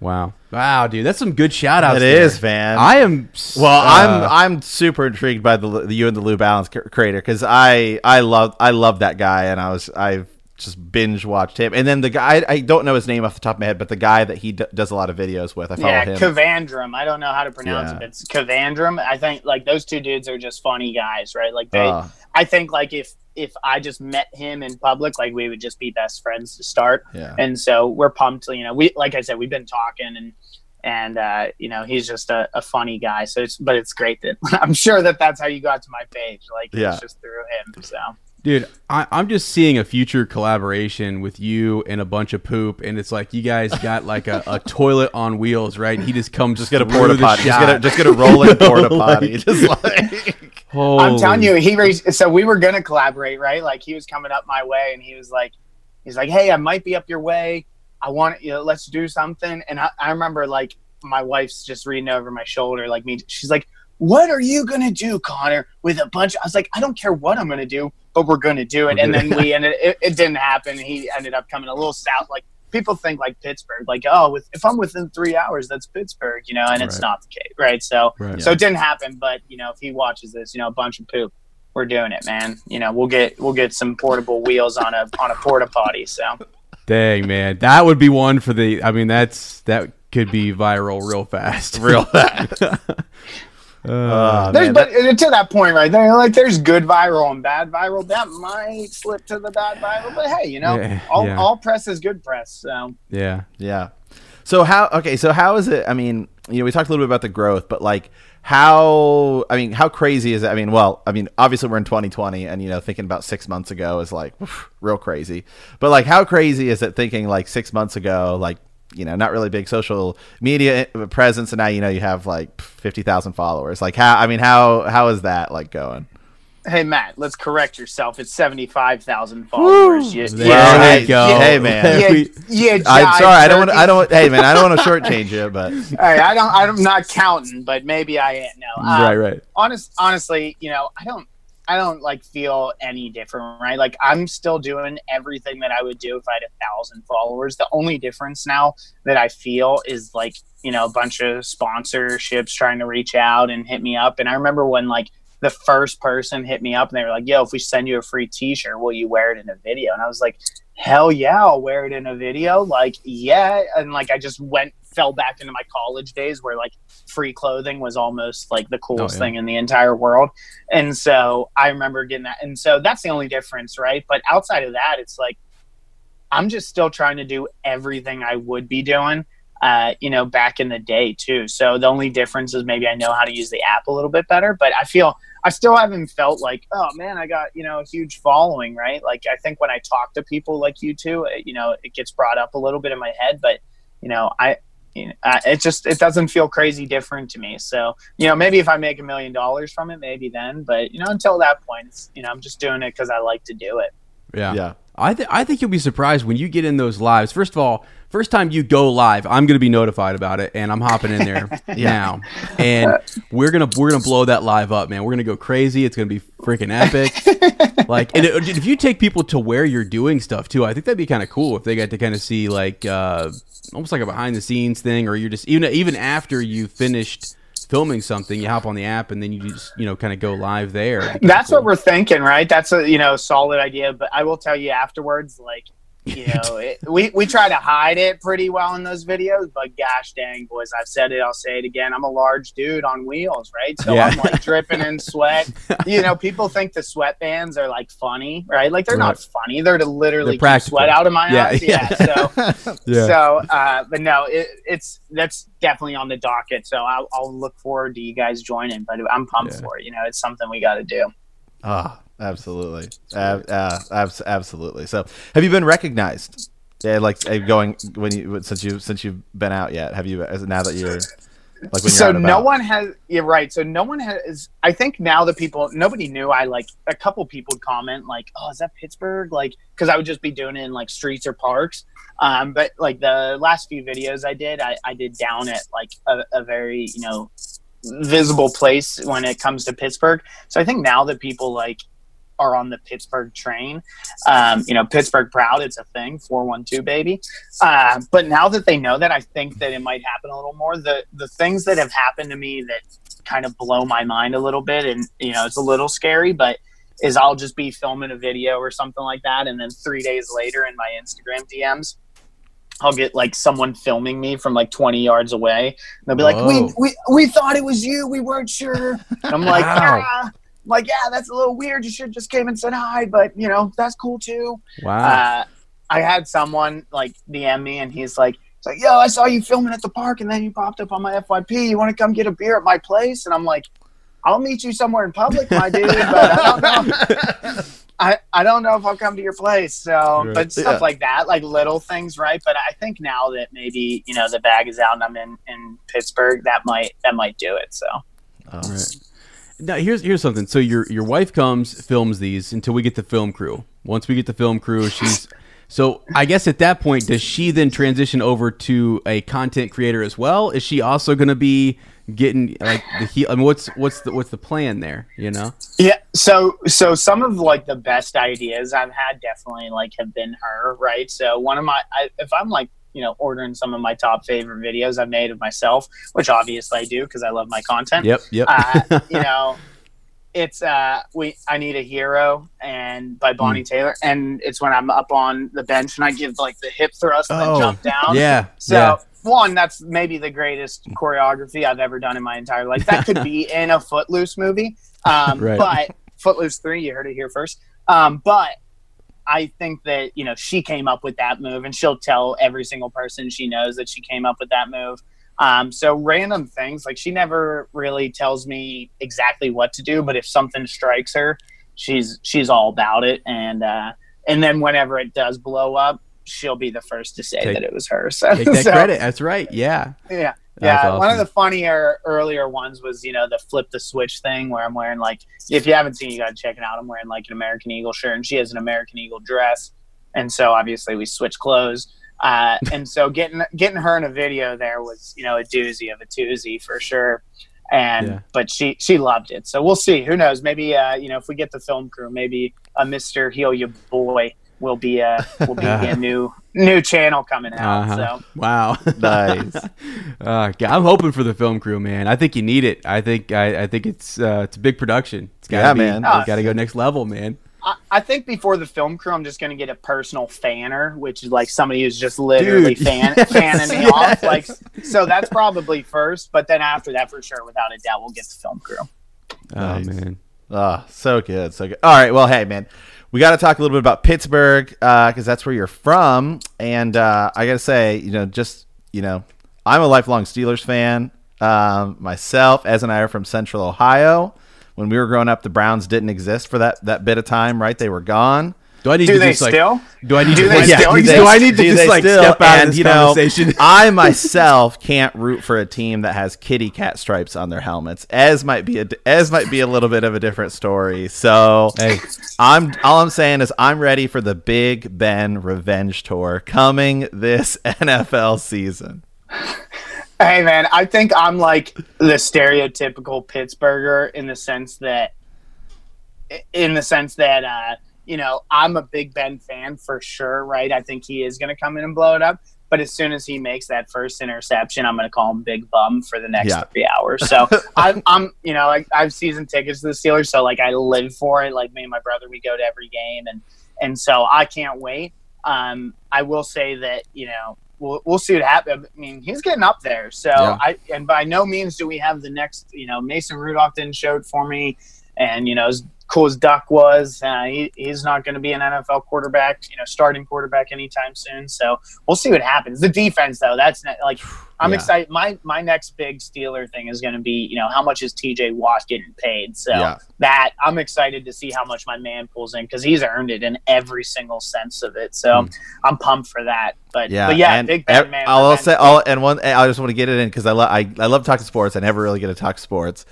Wow. Wow, dude, that's some good shout outs. It is, man. I am. Well, uh, I'm I'm super intrigued by the, the you and the Lou Balance creator because I I love I love that guy and I was I've just binge watched him and then the guy I, don't know his name off the top of my head but the guy that he d- does a lot of videos with I follow Yeah, him. Kavandrum. I don't know how to pronounce Yeah. it. It's Kavandrum. I think like those two dudes are just funny guys, right? Like they, Uh, I think like if if I just met him in public, like we would just be best friends to start. yeah. And so we're pumped. You know, we like I said, we've been talking and and uh, you know he's just a, a funny guy. So it's but it's great that I'm sure that that's how you got to my page. Like Yeah. it's just through him. So Dude, I, I'm just seeing a future collaboration with you and a bunch of poop, and it's like you guys got like a, a toilet on wheels, right? He just comes Just get a through porta the potty. Just get a, just get a rolling porta Like- potty. Just like I'm telling you, he raised. So we were gonna collaborate, right? Like he was coming up my way, and he was like, he's like, hey, I might be up your way. I want you know, let's do something. And I, I remember like my wife's just reading over my shoulder, like me. She's like, what are you gonna do, Conner? With a bunch. I was like, I don't care what I'm gonna do, but we're gonna do it. And then we ended. It, it didn't happen. He ended up coming a little south, like. People think like Pittsburgh, like oh, with, if I'm within three hours, that's Pittsburgh, you know, and it's Right. not the case, right? So, Right. so it didn't happen, but you know, if he watches this, you know, a bunch of poop, we're doing it, man. You know, we'll get we'll get some portable wheels on a on a porta potty. So Dang man, that would be one for the. I mean, that's that could be viral real fast. real fast. Uh, there's man, but to that point right there, like there's good viral and bad viral. That might slip to the bad viral, but hey, you know, Yeah, all yeah. all press is good press. So yeah. Yeah. So how? Okay. So how is it? I mean, you know, we talked a little bit about the growth, but like, how? I mean, how crazy is it? I mean, well, I mean, obviously we're in 2020, and you know, thinking about six months ago is like real crazy. But like, how crazy is it thinking like six months ago, like you know, not really big social media presence, and now you know you have like 50,000 followers. Like, how? I mean, how how is that like going? hey, Matt, let's correct yourself. It's seventy five thousand followers. You, There you- Well, we hey, go. hey, man. Yeah, yeah, I'm sorry. I don't want. turkey. I don't. Hey, man. I don't want to shortchange you, but Hey, I don't. I'm not counting, but maybe I am. No, uh, right, right. honest honestly you know i don't i don't like feel any different right? Like i'm still doing everything that i would do if i had a thousand followers. The only difference now that i feel is like you know a bunch of sponsorships trying to reach out and hit me up. And i remember when like the first person hit me up and they were like yo if we send you a free t-shirt will you wear it in a video? And i was like hell yeah i'll wear it in a video. Like yeah. And like i just went fell back into my college days where like free clothing was almost like the coolest yeah. thing in the entire world. And so I remember getting that. And so that's the only difference, right? But outside of that, it's like I'm just still trying to do everything I would be doing, uh, you know, back in the day too. So the only difference is maybe I know how to use the app a little bit better, but I feel I still haven't felt like, oh man, I got, you know, a huge following, right? Like I think when I talk to people like you two, it, you know, it gets brought up a little bit in my head, but you know, I, you know, uh, it just it doesn't feel crazy different to me. So you know, maybe if I make a million dollars from it, maybe then. But you know, until that point, it's, you know, I'm just doing it because I like to do it. Yeah. yeah. I, th- I think you'll be surprised when you get in those lives. First of all, first time you go live, I'm going to be notified about it, and I'm hopping in there now, and we're gonna we're gonna blow that live up, man. We're gonna go crazy. It's gonna be freaking epic. like, and it, if you take people to where you're doing stuff too, I think that'd be kind of cool if they got to kind of see like uh, almost like a behind the scenes thing, or you're just even even after you finished filming something, you hop on the app and then you just you know kind of go live there. It'd be kinda That's cool. what we're thinking, right? That's a you know solid idea. But I will tell you afterwards, like you know, it, we we try to hide it pretty well in those videos. But gosh dang, boys, I've said it, I'll say it again. I'm a large dude on wheels, right? So Yeah. I'm like dripping in sweat. You know, people think the sweatbands are like funny, right? Like they're not funny. They're to literally They're keep sweat out of my Yeah, eyes. yeah. Yeah. So Yeah. so, uh, but no, it, it's that's definitely on the docket. So I'll, I'll look forward to you guys joining. But I'm pumped Yeah. for it. You know, it's something we got to do. Ah, absolutely, Ab- uh, abs- absolutely. So, have you been recognized? Yeah, like uh, going when you since you since you've been out yet? Have you as now that you're like when you're so no one has you're right so no one has i think now the people nobody knew i like a couple people would comment like oh is that pittsburgh like because i would just be doing it in like streets or parks um but like the last few videos i did i, I did down at like a, a very you know visible place when it comes to pittsburgh so i think now that people like are on the Pittsburgh train. Um, you know, Pittsburgh proud, it's a thing, 412 baby. Uh, but now that they know that, I think that it might happen a little more. The the things that have happened to me that kind of blow my mind a little bit, and you know, it's a little scary, but is I'll just be filming a video or something like that, and then three days later in my Instagram DMs. I'll get like someone filming me from like 20 yards away. And they'll be like, we, we, we thought it was you. We weren't sure. And I'm like, Wow. "Ah." I'm like, yeah, that's a little weird. You should just came and said hi, but you know, that's cool too. Wow. Uh, I had someone like DM me, and he's like, he's like, yo, I saw you filming at the park, and then you popped up on my FYP. You want to come get a beer at my place? And I'm like, I'll meet you somewhere in public, my dude, but I don't know. I, I don't know if I'll come to your place. So, Right. but stuff Yeah. like that, like little things, right? But I think now that maybe you know the bag is out and I'm in in Pittsburgh, that might that might do it. So. Oh. Right. Now here's here's something. So your your wife comes, films these until we get the film crew. Once we get the film crew, she's so I guess at that point, does she then transition over to a content creator as well? Is she also going to be getting like the he? I mean, what's what's the what's the plan there? You know? Yeah, so so some of like the best ideas I've had definitely like have been her, right? So one of my I, if I'm like you know ordering some of my top favorite videos I've made of myself, which obviously I do because I love my content. Yep. Yep. Uh, you know, it's uh we I need a hero and by Bonnie Hmm. Taylor, and it's when I'm up on the bench and I give like the hip thrust and Oh, then jump down. yeah. So yeah. one, that's maybe the greatest choreography I've ever done in my entire life. That could be in a Footloose movie. Um, Right. But Footloose three, you heard it here first. Um, but I think that you know she came up with that move, and she'll tell every single person she knows that she came up with that move. Um, so random things like she never really tells me exactly what to do, but if something strikes her, she's she's all about it. And uh, and then whenever it does blow up, she'll be the first to say Take- that it was her. So, Take that so, credit. That's right. Yeah. Yeah. Yeah, one of the funnier earlier ones was you know the flip the switch thing where I'm wearing like if you haven't seen it, you got to check it out. I'm wearing like an American Eagle shirt and she has an American Eagle dress, and so obviously we switch clothes. Uh, and so getting getting her in a video there was you know a doozy of a doozy for sure. And Yeah. but she she loved it. So we'll see. Who knows? Maybe uh, you know if we get the film crew, maybe a Mister Heal You Boy will be a will be a new new channel coming out. Uh-huh. So Wow. Nice. uh, God, I'm hoping for the film crew, man. I think you need it. I think I, I think it's uh, it's a big production. It's got to Yeah, be, man. It's got to go next level, man. I, I think before the film crew, I'm just going to get a personal fanner, which is like somebody who's just literally Dude, fan, yes, fanning me yes. off. Like, so that's probably first. But then after that, for sure, without a doubt, we'll get the film crew. Nice. Oh man. Oh, so good, so good. All right, well, hey, man, we got to talk a little bit about Pittsburgh because that's where you're from, and uh, I got to say, you know, just you know, I'm a lifelong Steelers fan um, myself. Ez and I are from Central Ohio. When we were growing up, the Browns didn't exist for that that bit of time, right? They were gone. Do I need Do to they just like? still? Do I need Do to? they yeah, still do, exist? do I need to just like still? step out And, of this you know, conversation? I myself can't root for a team that has kitty cat stripes on their helmets. As might be a as might be a little bit of a different story. So hey, I'm all I'm saying is I'm ready for the Big Ben revenge tour coming this NFL season. Hey, man, I think I'm like the stereotypical Pittsburgher in the sense that, in the sense that, uh, you know, I'm a Big Ben fan for sure, right? I think he is going to come in and blow it up. But as soon as he makes that first interception, I'm going to call him Big Bum for the next Yeah. three hours. So I'm, I'm, you know, like I have season tickets to the Steelers, so like I live for it. Like me and my brother, we go to every game, and and so I can't wait. Um, I will say that you know we'll, we'll see what happens. I mean, he's getting up there. So Yeah. I and by no means do we have the next. You know, Mason Rudolph didn't show it for me, and you know cool as Duck was, uh, he, he's not going to be an NFL quarterback. You know, starting quarterback anytime soon. So we'll see what happens. The defense though, that's not, like I'm Yeah. excited. My my next big Steeler thing is going to be you know how much is T.J. Watt getting paid. So Yeah. that I'm excited to see how much my man pulls in because he's earned it in every single sense of it. So I'm pumped for that. But. Yeah, but yeah, big man. I'll for say. I'll, and one, I just want to get it in because I love, I, I love talking sports. I never really get to talk sports.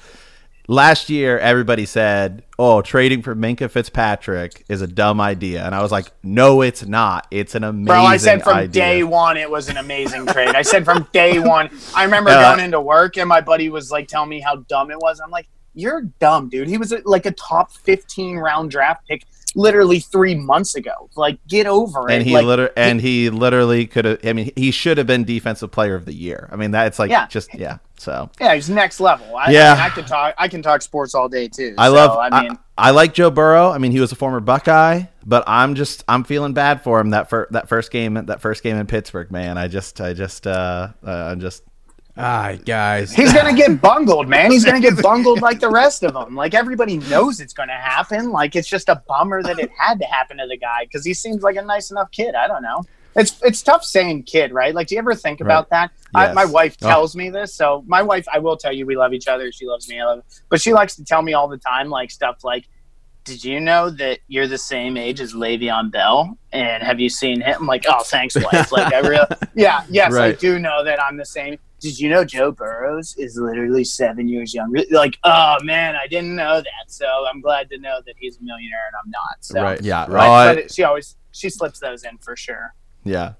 Last year, everybody said, "Oh, trading for Minkah Fitzpatrick is a dumb idea," and I was like, "No, it's not. It's an amazing Bro, I said from idea." day one it was an amazing trade. I said from day one. I remember Uh, going into work and my buddy was like telling me how dumb it was. I'm like, you're dumb, dude. He was like a top 15 round draft pick literally three months ago. Like, get over it. and he like, liter- and he literally could have. I mean, he should have been defensive player of the year. I mean, that's like Yeah. just yeah. So yeah, he's next level. I, Yeah. I, mean, I can talk. I can talk sports all day too. I So, love. I mean, I, I like Joe Burrow. I mean, he was a former Buckeye, but I'm just I'm feeling bad for him that fir- that first game that first game in Pittsburgh. Man, I just I just uh, uh I'm just Ah, guys. He's gonna get bungled, man. He's gonna get bungled like the rest of them. Like everybody knows it's gonna happen. Like it's just a bummer that it had to happen to the guy because he seems like a nice enough kid. I don't know. It's it's tough saying kid, right? Like, do you ever think about that? I, my wife Oh. tells me this. So my wife, I will tell you, we love each other. She loves me. I love, but she likes to tell me all the time, like stuff like, "Did you know that you're the same age as Le'Veon Bell? And have you seen him?" I'm like, "Oh, thanks, wife." Like I real, yeah, yes, I do know that I'm the same. Did you know Joe Burrows is literally seven years younger? Like, oh man, I didn't know that. So I'm glad to know that he's a millionaire and I'm not. So, Right. yeah. But, I- but she always she slips those in for sure. Yeah.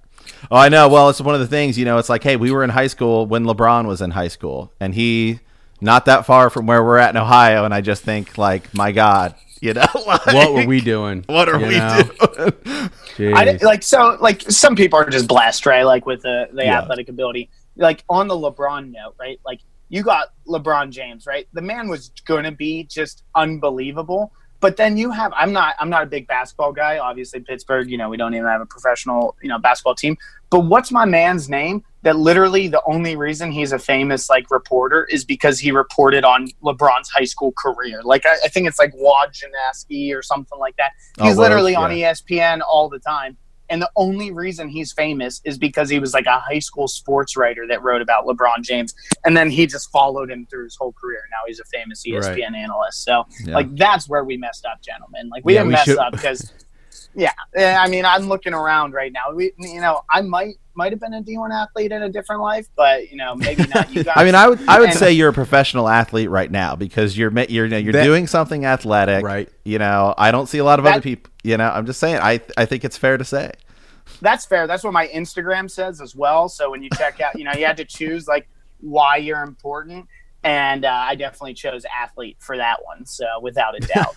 Oh, I know. Well, it's one of the things, you know, it's like, hey, we were in high school when LeBron was in high school, and he not that far from where we're at in Ohio, and I just think, like, my God, you know, like, what were we doing? What are You we know? doing? I like so like some people are just blessed, right? Like with the the Yeah. athletic ability. Like on the LeBron note, right? Like you got LeBron James, right? The man was going to be just unbelievable. But then you have I'm not I'm not a big basketball guy. Obviously Pittsburgh, you know, we don't even have a professional, you know, basketball team. But what's my man's name that literally the only reason he's a famous like reporter is because he reported on LeBron's high school career. Like I, I think it's like Wojnarowski or something like that. Oh, He's Woj, literally on E. ESPN all the time. And the only reason he's famous is because he was like a high school sports writer that wrote about LeBron James. And then he just followed him through his whole career. Now he's a famous ESPN analyst. So, Yeah. like, that's where we messed up, gentlemen. Like, we Yeah, didn't we mess should- up because, yeah. I mean, I'm looking around right now. We, you know, I might might have been a D1 athlete in a different life, but, you know, maybe not you guys. I mean, I would I would And- say you're a professional athlete right now because you're you're you know, you're That- doing something athletic, Right. You know, I don't see a lot of That- other people. You know, I'm just saying. I I think it's fair to say. that's fair. That's what my Instagram says as well. So when you check out, you know, you had to choose like why you're important, and uh, I definitely chose athlete for that one. So without a doubt,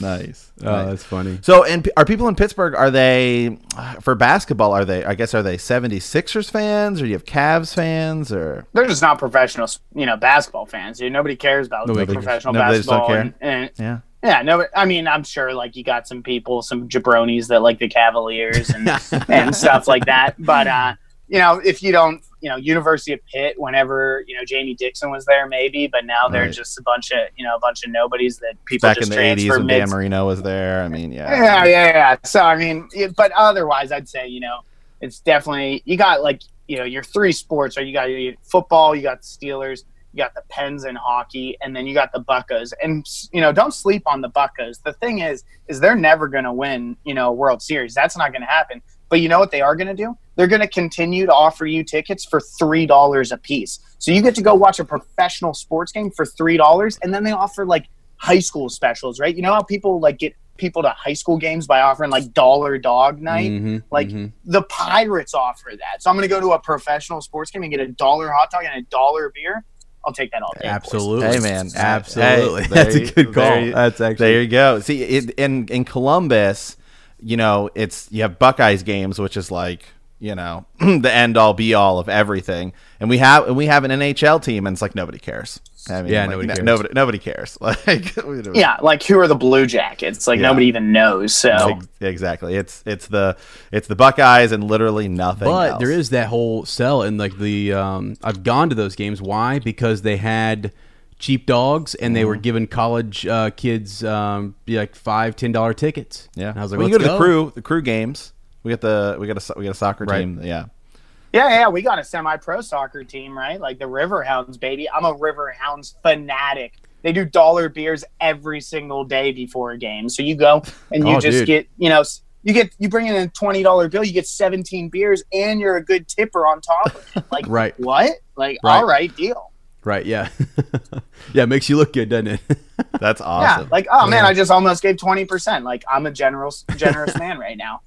Nice. Oh, Nice. that's funny. So, and are people in Pittsburgh? Are they for basketball? Are they? I guess are they 76ers fans, or do you have Cavs fans, or they're just not professional, you know, basketball fans. Dude, nobody cares about Nobody cares. professional Nobody just don't basketball. care? And, and yeah? Yeah, no, I mean, I'm sure like you got some people, some jabronis that like the Cavaliers and and stuff like that. But uh, you know, if you don't, you know, University of Pitt, whenever you know Jamie Dixon was there, maybe, but now they're Right. just a bunch of you know a bunch of nobodies that people Back in just the 80s transfer when Dan Marino was there. I mean, yeah. Yeah, yeah, yeah. So I mean, but otherwise, I'd say you know, it's definitely you got like you know your three sports. Or you got your football, you got the Steelers, you got the Pens in hockey, and then you got the Buccos. And you know, don't sleep on the Buccos. The thing is, is they're never going to win you know World Series. That's not going to happen. But you know what they are going to do? They're going to continue to offer you tickets for three dollars a piece. So you get to go watch a professional sports game for three dollars, and then they offer like high school specials, right? You know how people like get people to high school games by offering like dollar dog night? Mhm, Like mhm. the Pirates offer that. So I'm going to go to a professional sports game and get a dollar hot dog and a dollar beer. I'll take that all day. absolutely. Hey, man. absolutely. Hey, That's there a good call. you- That's actually There you go. See, it, in in Columbus, you know, it's you have Buckeyes games, which is like you know the end all be all of everything. And we have and we have an NHL team, and it's like nobody cares. I mean, Yeah, like, nobody no- cares. nobody nobody cares. Like Yeah, like who are the Blue Jackets? Like Yeah. nobody even knows. So exactly. It's it's the it's the Buckeyes and literally nothing. But else. there is that whole sell and like the um, I've gone to those games. Why? Because they had cheap dogs and they were Mm-hmm. giving college uh, kids um, be like five ten dollar tickets. yeah. and I was like, well, you go "Let's to the crew the crew games. We got the we got a we got a soccer Right. team. Yeah. Yeah, yeah, we got a semi-pro soccer team, right? Like the Riverhounds, baby. I'm a Riverhounds fanatic. They do dollar beers every single day before a game. So you go and you Oh, just dude. get, you know, you get you bring in a twenty dollar bill, you get seventeen beers, and you're a good tipper on top of it. Like Right. what? Like Right. all right, deal. Right? Yeah, yeah. It makes you look good, doesn't it? That's Yeah, awesome. like oh man, I just almost gave twenty percent. Like I'm a generous generous man right now.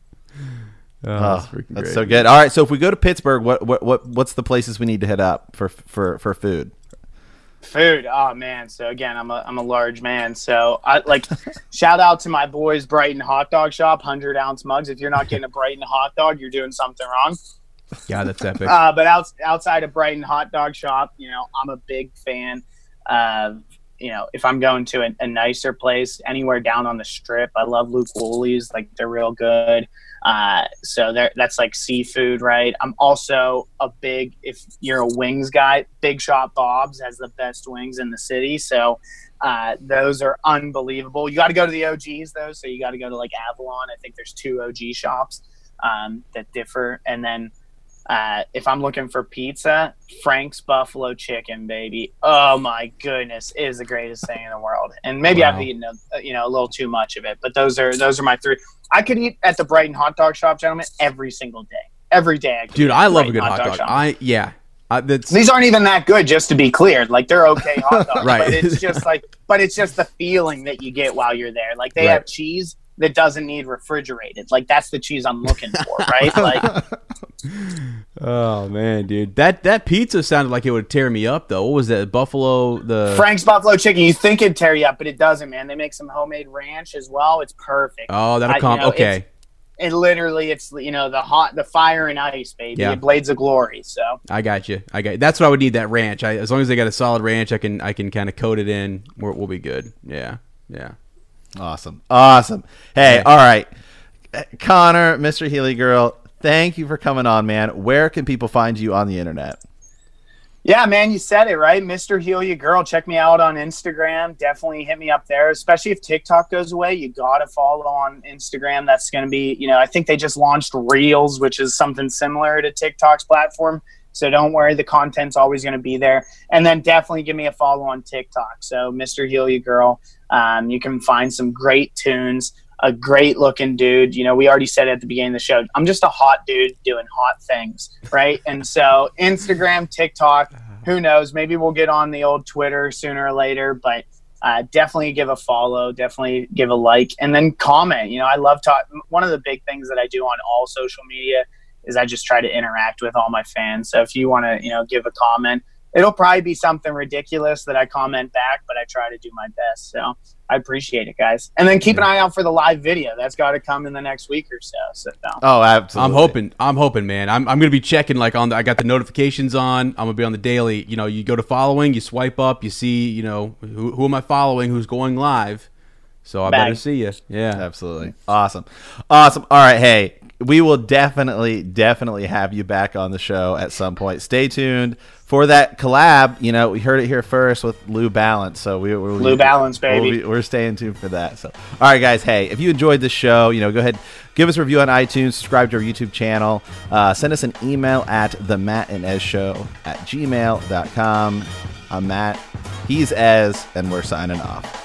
Oh, that's so good. All right, so if we go to Pittsburgh, what what what what's the places we need to hit up for for for food? Food. Oh man. So again, I'm a I'm a large man. So I like shout out to my boys Brighton Hot Dog Shop, hundred ounce mugs. If you're not getting a Brighton hot dog, you're doing something wrong. Yeah, that's epic. Uh, but out, outside of Brighton Hot Dog Shop, you know, I'm a big fan of you know if I'm going to a, a nicer place anywhere down on the strip. I love Luke Wholey's. Like they're real good. Uh, so there, that's like seafood, right? I'm also a big, if you're a wings guy, Big Shot Bob's has the best wings in the city. So uh, those are unbelievable. You got to go to the OGs though. So you got to go to like Avalon. I think there's two OG shops um, that differ. And then uh, if I'm looking for pizza, Frank's Buffalo Chicken, baby. Oh my goodness, it is the greatest thing in the world. And maybe Wow. I've eaten a, you know a little too much of it, but those are those are my three. I could eat at the Brighton Hot Dog Shop, gentlemen, every single day. Every day, I Dude, I love a good hot dog. Shop. I yeah. Uh, These aren't even that good, just to be clear. Like they're okay hot dogs, Right. but it's just like, but it's just the feeling that you get while you're there. Like they Right. have cheese that doesn't need refrigerated. Like that's the cheese I'm looking for, right? Like oh man, dude. That that pizza sounded like it would tear me up though. What was that? Buffalo the Frank's Buffalo Chicken. You think it'd tear you up, but it doesn't, man. They make some homemade ranch as well. It's perfect. Oh, that'll you come. know, okay. It literally, it's you know the hot, the fire and ice, baby. Yeah. Blades of glory. So I got you. I got. That's what I would need. That ranch. I, as long as they got a solid ranch, I can I can kind of coat it in. We're, we'll be good. Yeah. Yeah. Awesome. Awesome. Hey, all right. Uh, Conner, Mr. Healy Girl, thank you for coming on, man. Where can people find you on the internet? Yeah, man, you said it right, Mr. Heal You Girl. Check me out on Instagram. Definitely hit me up there, especially if TikTok goes away. You gotta follow on Instagram. That's gonna be, you know, I think they just launched Reels, which is something similar to TikTok's platform. So don't worry, the content's always gonna be there. And then definitely give me a follow on TikTok. So Mr. Heal You Girl, um, you can find some great tunes. A great looking dude. You know, we already said it at the beginning of the show. I'm just a hot dude doing hot things, right? And so Instagram, TikTok, who knows? Maybe we'll get on the old Twitter sooner or later, but uh, definitely give a follow, definitely give a like, and then comment. You know, I love talk. One of the big things that I do on all social media is I just try to interact with all my fans. So if you want to, you know, give a comment, it'll probably be something ridiculous that I comment back, but I try to do my best. So I appreciate it, guys. And then keep an eye out for the live video. That's got to come in the next week or so. So Oh, absolutely. I'm hoping. I'm hoping, man. I'm, I'm gonna be checking like on. The, I got the notifications on. I'm gonna be on the daily. You know, you go to following, you swipe up, you see, you know, who, who am I following? Who's going live? So I Bang. better see you. Yeah. Absolutely. Awesome. Awesome. All right. Hey, we will definitely, definitely have you back on the show at some point. Stay tuned for that collab. You know, we heard it here first with Lou Balance. So we, we're Lou Balance, we'll baby. be- we're staying tuned for that. So, all right, guys. Hey, if you enjoyed the show, you know, go ahead, give us a review on iTunes, subscribe to our YouTube channel, uh, send us an email at the Matt and Ez Show at gmail.com. I'm Matt. He's Ez, and we're signing off.